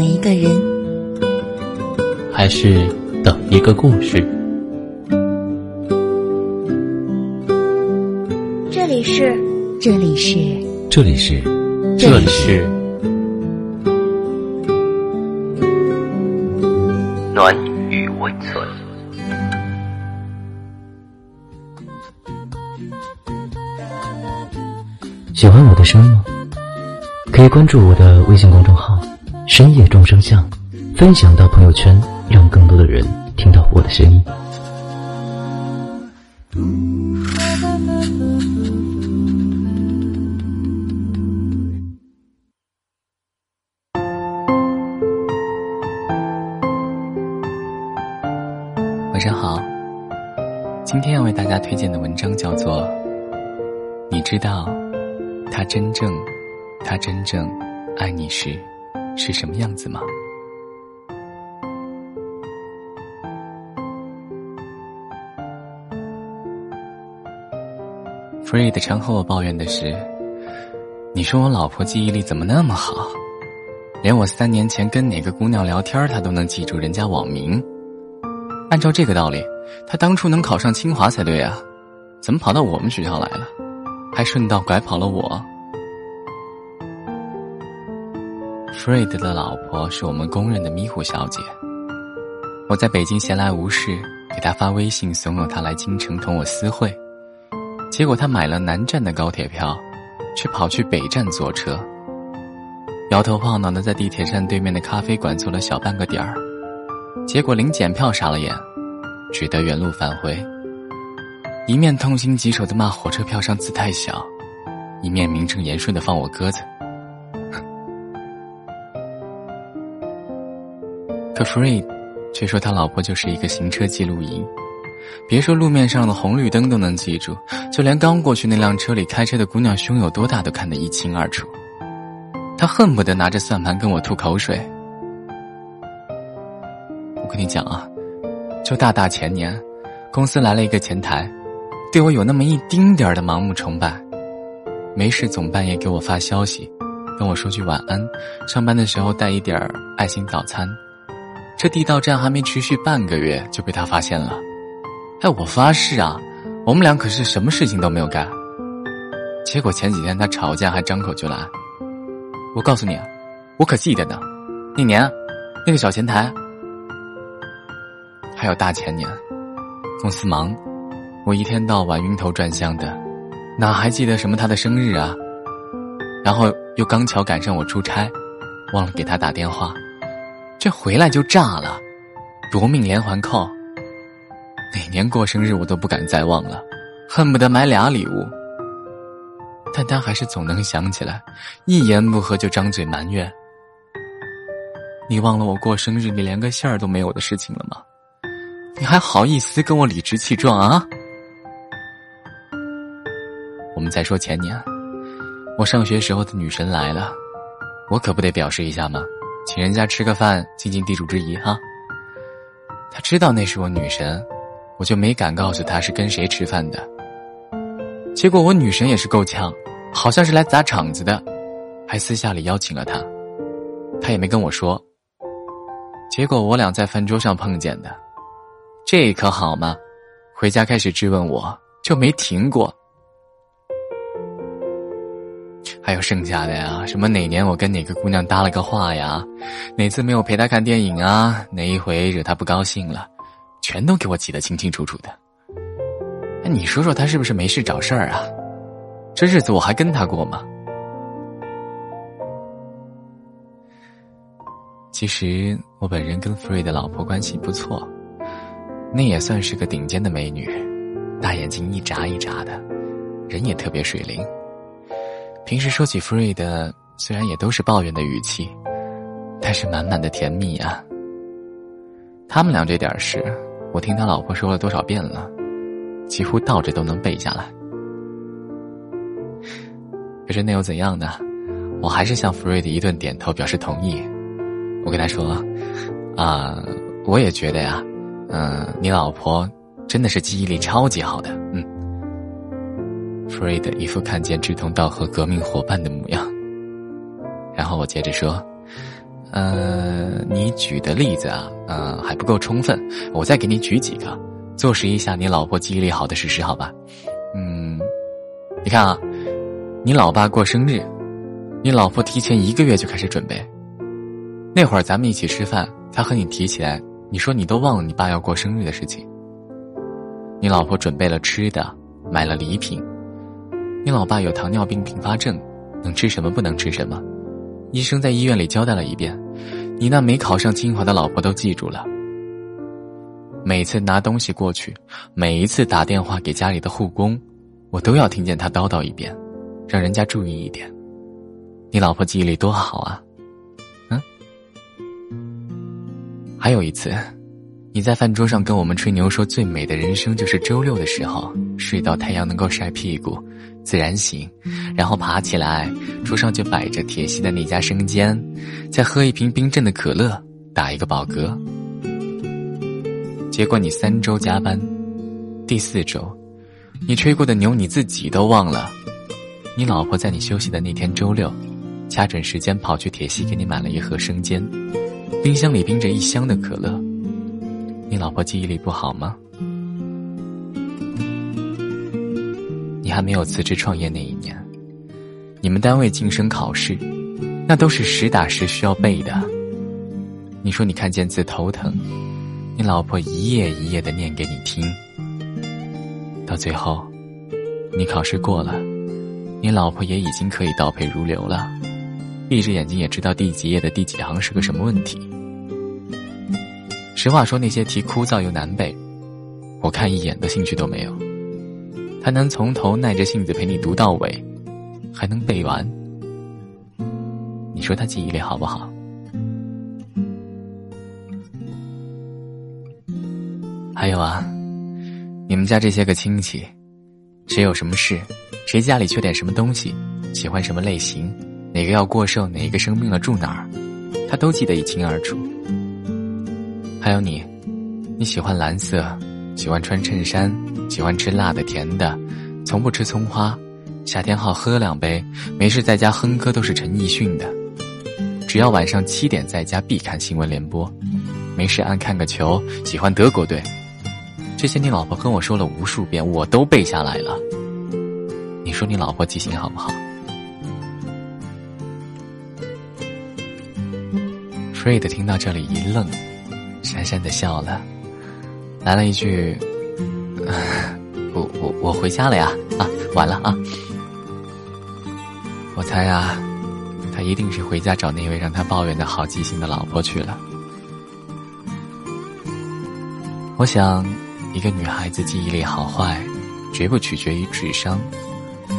等一个人，还是等一个故事？这里是，这里是，这里是，这里是暖与温存。喜欢我的声音吗？可以关注我的微信公众号“深夜众生相”，分享到朋友圈，让更多的人听到我的声音。晚上好，今天要为大家推荐的文章叫做《你知道他真正》。他真正爱你时是什么样子吗？Fred 常和我抱怨的是，你说我老婆记忆力怎么那么好，连我三年前跟哪个姑娘聊天，她都能记住人家网名。按照这个道理，她当初能考上清华才对啊，怎么跑到我们学校来了，还顺道拐跑了我？Fred 的老婆是我们公认的迷糊小姐。我在北京闲来无事，给她发微信怂恿她来京城同我私会，结果她买了南站的高铁票，却跑去北站坐车，摇头晃脑的在地铁站对面的咖啡馆坐了小半个点儿，结果临检票傻了眼，只得原路返回，一面痛心疾首的骂火车票上字太小，一面名正言顺的放我鸽子。可 Free 却说他老婆就是一个行车记录仪，别说路面上的红绿灯都能记住，就连刚过去那辆车里开车的姑娘胸有多大都看得一清二楚。他恨不得拿着算盘跟我吐口水。我跟你讲啊，就大大前年，公司来了一个前台，对我有那么一丁点儿的盲目崇拜，没事总半夜给我发消息，跟我说句晚安，上班的时候带一点儿爱心早餐。这地道战还没持续半个月就被他发现了，哎，我发誓啊，我们俩可是什么事情都没有干。结果前几天他吵架还张口就来，我告诉你，我可记得呢，那年，那个小前台，还有大前年，公司忙，我一天到晚晕头转向的，哪还记得什么他的生日啊？然后又刚巧赶上我出差，忘了给他打电话。这回来就炸了，夺命连环扣。哪年过生日我都不敢再忘了，恨不得买俩礼物。但他还是总能想起来，一言不合就张嘴埋怨：“你忘了我过生日你连个馅儿都没有的事情了吗？你还好意思跟我理直气壮啊？”我们再说前年，我上学时候的女神来了，我可不得表示一下吗？请人家吃个饭，尽尽地主之谊哈。他知道那是我女神，我就没敢告诉他是跟谁吃饭的。结果我女神也是够呛，好像是来砸场子的，还私下里邀请了他，他也没跟我说。结果我俩在饭桌上碰见的，这可好吗？回家开始质问我，就没停过。还有剩下的呀，什么哪年我跟哪个姑娘搭了个话呀，哪次没有陪她看电影啊，哪一回惹她不高兴了，全都给我记得清清楚楚的。哎，你说说他是不是没事找事儿啊？这日子我还跟他过吗？其实我本人跟 Free 的老婆关系不错，那也算是个顶尖的美女，大眼睛一眨一眨的，人也特别水灵。平时说起 Free 的，虽然也都是抱怨的语气，但是满满的甜蜜啊。他们俩这点事，我听他老婆说了多少遍了，几乎倒着都能背下来。可是那又怎样呢？我还是向 Free 的一顿点头表示同意。我跟他说：“啊，我也觉得呀，嗯，你老婆真的是记忆力超级好的，嗯。” Fred 一副看见志同道合革命伙伴的模样，然后我接着说：“呃，你举的例子啊，呃，还不够充分，我再给你举几个，坐实一下你老婆记忆力好的事实，好吧？嗯，你看啊，你老爸过生日，你老婆提前一个月就开始准备。那会儿咱们一起吃饭，他和你提起来，你说你都忘了你爸要过生日的事情。你老婆准备了吃的，买了礼品。你老爸有糖尿病并发症，能吃什么不能吃什么。医生在医院里交代了一遍，你那没考上清华的老婆都记住了。每次拿东西过去，每一次打电话给家里的护工，我都要听见他叨叨一遍，让人家注意一点。你老婆记忆力多好啊！嗯，还有一次，你在饭桌上跟我们吹牛说最美的人生就是周六的时候睡到太阳能够晒屁股。自然醒，然后爬起来，桌上就摆着铁西的那家生煎，再喝一瓶冰镇的可乐，打一个饱嗝。结果你三周加班，第四周，你吹过的牛你自己都忘了。你老婆在你休息的那天周六，掐准时间跑去铁西给你买了一盒生煎，冰箱里冰着一箱的可乐。你老婆记忆力不好吗？你还没有辞职创业那一年，你们单位晋升考试，那都是实打实需要背的。你说你看见字头疼，你老婆一页一页的念给你听，到最后，你考试过了，你老婆也已经可以倒背如流了，闭着眼睛也知道第几页的第几行是个什么问题。实话说，那些题枯燥又难背，我看一眼的兴趣都没有。他能从头耐着性子陪你读到尾，还能背完。你说他记忆力好不好？还有啊，你们家这些个亲戚，谁有什么事，谁家里缺点什么东西，喜欢什么类型，哪个要过寿，哪个生病了住哪儿，他都记得一清二楚。还有你，你喜欢蓝色。喜欢穿衬衫，喜欢吃辣的甜的，从不吃葱花。夏天好喝两杯，没事在家哼歌都是陈奕迅的。只要晚上七点在家必看新闻联播，没事爱看个球，喜欢德国队。这些你老婆跟我说了无数遍，我都背下来了。你说你老婆记性好不好？Fred 听到这里一愣，讪讪的笑了。来了一句：“ 我我我回家了呀，啊，晚了啊。”我猜啊，他一定是回家找那位让他抱怨的好记性的老婆去了。我想，一个女孩子记忆力好坏，绝不取决于智商，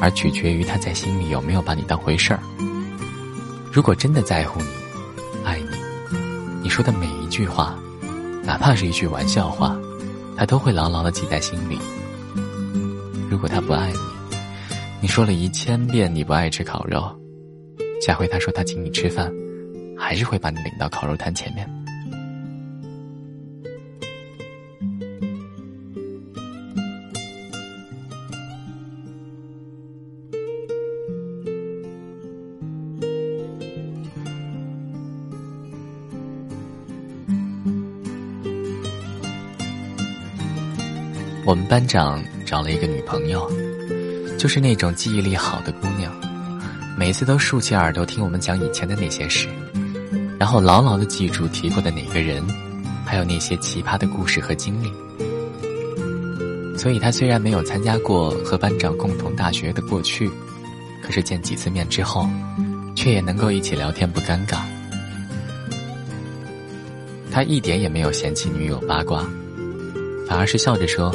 而取决于她在心里有没有把你当回事儿。如果真的在乎你，爱你，你说的每一句话，哪怕是一句玩笑话。他都会牢牢的记在心里。如果他不爱你，你说了一千遍你不爱吃烤肉，下回他说他请你吃饭，还是会把你领到烤肉摊前面。我们班长找了一个女朋友，就是那种记忆力好的姑娘，每次都竖起耳朵听我们讲以前的那些事，然后牢牢的记住提过的哪个人，还有那些奇葩的故事和经历。所以她虽然没有参加过和班长共同大学的过去，可是见几次面之后，却也能够一起聊天不尴尬。他一点也没有嫌弃女友八卦，反而是笑着说。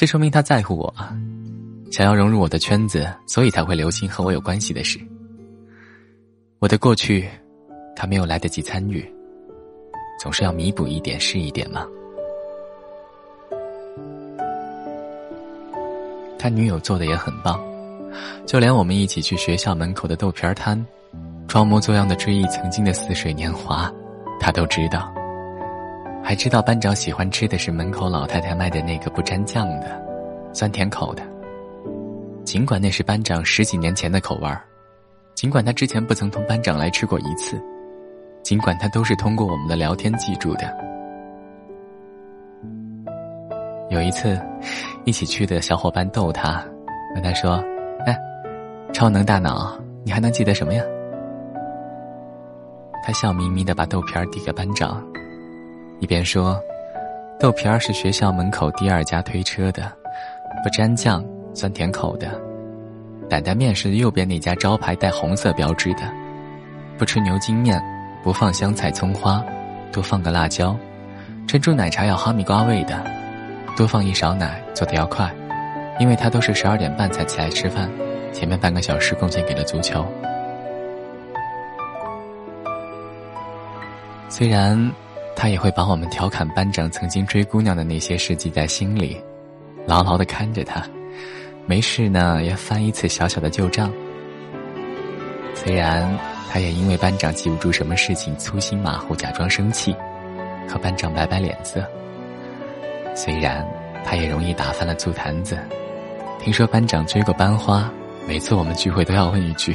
这说明他在乎我，想要融入我的圈子，所以才会留心和我有关系的事。我的过去，他没有来得及参与，总是要弥补一点是一点嘛。他女友做的也很棒，就连我们一起去学校门口的豆皮儿摊，装模作样的追忆曾经的似水年华，他都知道。还知道班长喜欢吃的是门口老太太卖的那个不沾酱的，酸甜口的。尽管那是班长十几年前的口味儿，尽管他之前不曾同班长来吃过一次，尽管他都是通过我们的聊天记住的。有一次，一起去的小伙伴逗他，问他说：“哎，超能大脑，你还能记得什么呀？”他笑眯眯的把豆皮儿递给班长，一边说：“豆皮儿是学校门口第二家推车的，不沾酱，酸甜口的；担担面是右边那家招牌带红色标志的，不吃牛筋面，不放香菜葱花，多放个辣椒；珍珠奶茶要哈密瓜味的，多放一勺奶，做的要快，因为他都是十二点半才起来吃饭，前面半个小时贡献给了足球。”虽然，他也会把我们调侃班长曾经追姑娘的那些事记在心里，牢牢的看着他，没事呢也翻一次小小的旧账。虽然，他也因为班长记不住什么事情粗心马虎，假装生气，和班长摆摆脸色。虽然，他也容易打翻了醋坛子。听说班长追过班花，每次我们聚会都要问一句：“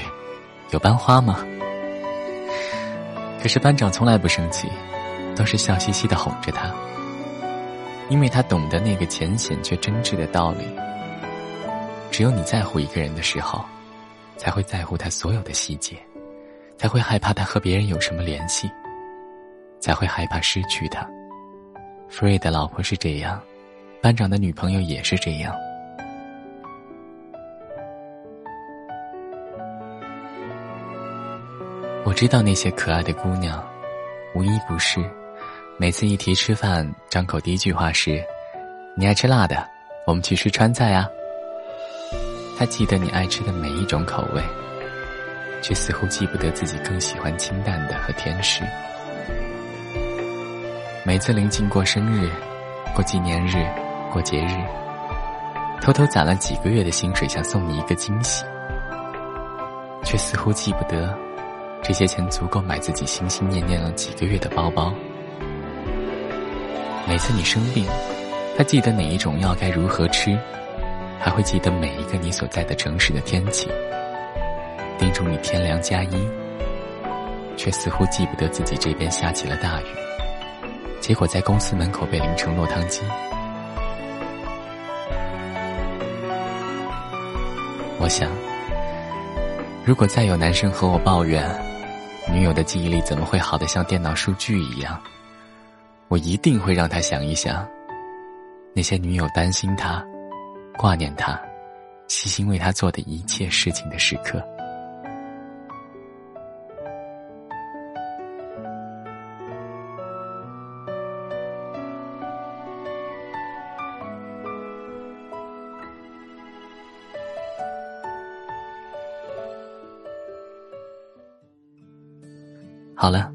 有班花吗？”可是班长从来不生气，都是笑嘻嘻的哄着他，因为他懂得那个浅显却真挚的道理：只有你在乎一个人的时候，才会在乎他所有的细节，才会害怕他和别人有什么联系，才会害怕失去他。弗瑞的老婆是这样，班长的女朋友也是这样。我知道那些可爱的姑娘，无一不是。每次一提吃饭，张口第一句话是：“你爱吃辣的，我们去吃川菜啊。”他记得你爱吃的每一种口味，却似乎记不得自己更喜欢清淡的和甜食。每次临近过生日、过纪念日、过节日，偷偷攒了几个月的薪水，想送你一个惊喜，却似乎记不得。这些钱足够买自己心心念念了几个月的包包。每次你生病，他记得哪一种药该如何吃，还会记得每一个你所在的城市的天气，叮嘱你天凉加衣，却似乎记不得自己这边下起了大雨，结果在公司门口被淋成落汤鸡。我想，如果再有男生和我抱怨。女友的记忆力怎么会好的像电脑数据一样？我一定会让他想一想，那些女友担心他、挂念他、细心为他做的一切事情的时刻。好了，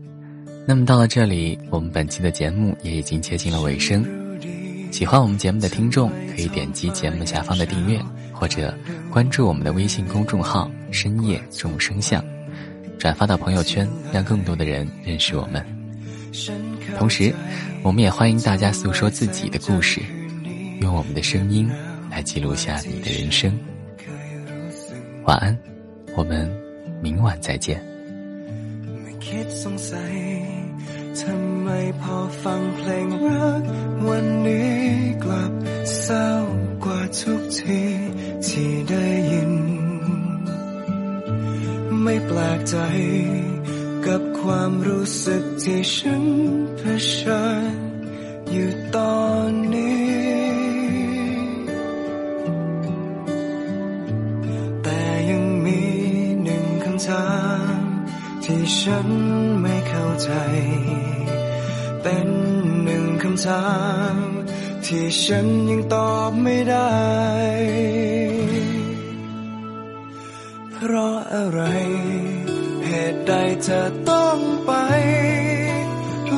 那么到了这里，我们本期的节目也已经接近了尾声。喜欢我们节目的听众可以点击节目下方的订阅，或者关注我们的微信公众号“深夜众生相”，转发到朋友圈，让更多的人认识我们。同时，我们也欢迎大家诉说自己的故事，用我们的声音来记录下你的人生。晚安，我们明晚再见。 คิดสงสัยทำไมพอฟังเพลงรัก วันนี้กลับเศร้ากว่าทุกทีที่ได้ยิน ไม่แปลกใจกับความรู้สึกที่ฉันเผชิญอยู่ตอนนี้ แต่ยังมีหนึ่งคำถาม ที่ฉันไม่เข้าใจ เป็นหนึ่งคำถามที่ฉันยังตอบไม่ได้ เพราะอะไร เหตุใดเธอต้องไป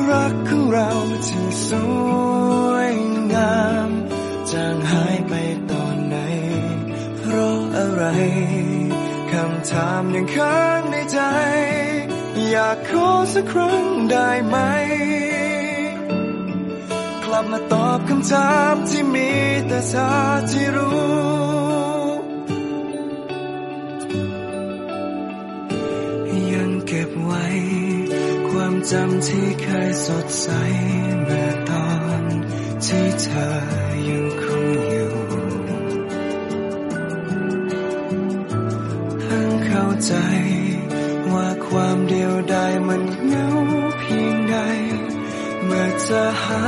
รักของเราที่สวยงามจางหายไปตอนไหน เพราะอะไรคำถามยังค้างในใจ อยากขอสักครั้งได้ไหม กลับมาตอบคำถามที่มีแต่เธอที่รู้ ยันเก็บไว้ ความจำที่เคยสดใสเมื่อตอนที่เธอยังคงอยู่เพิ่งเข้าใจ ว่าความเดียวดายมันเหงาเพียงใด เมื่อเธอหา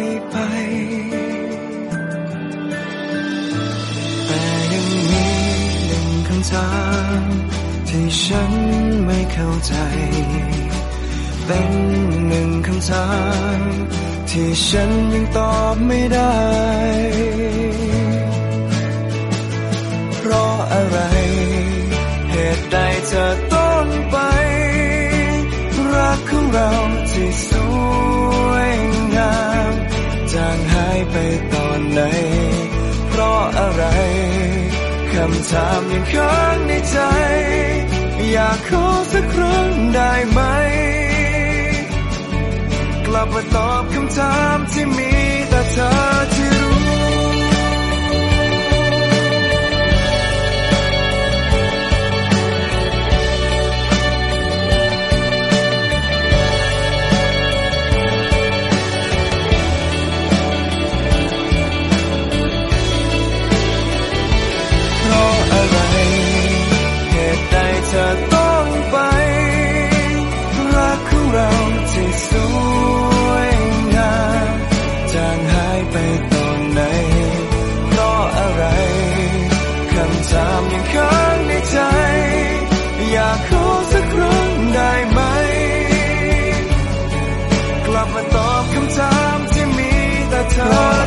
ยไป แต่ยังมีหนึ่งคำถามที่ฉันไม่เข้าใจ เป็นหนึ่งคำถามที่ฉันยังตอบไม่ได้ เพราะอะไร ตุใดเธอต้องไป รักของเราที่สวยงามจางหายไปตอนไหน เพราะอะไรคำถามยังค้างในใจ อยากขอสักครั้งได้ไหม กลับมาตอบคำถามที่มีแต่เธอ God.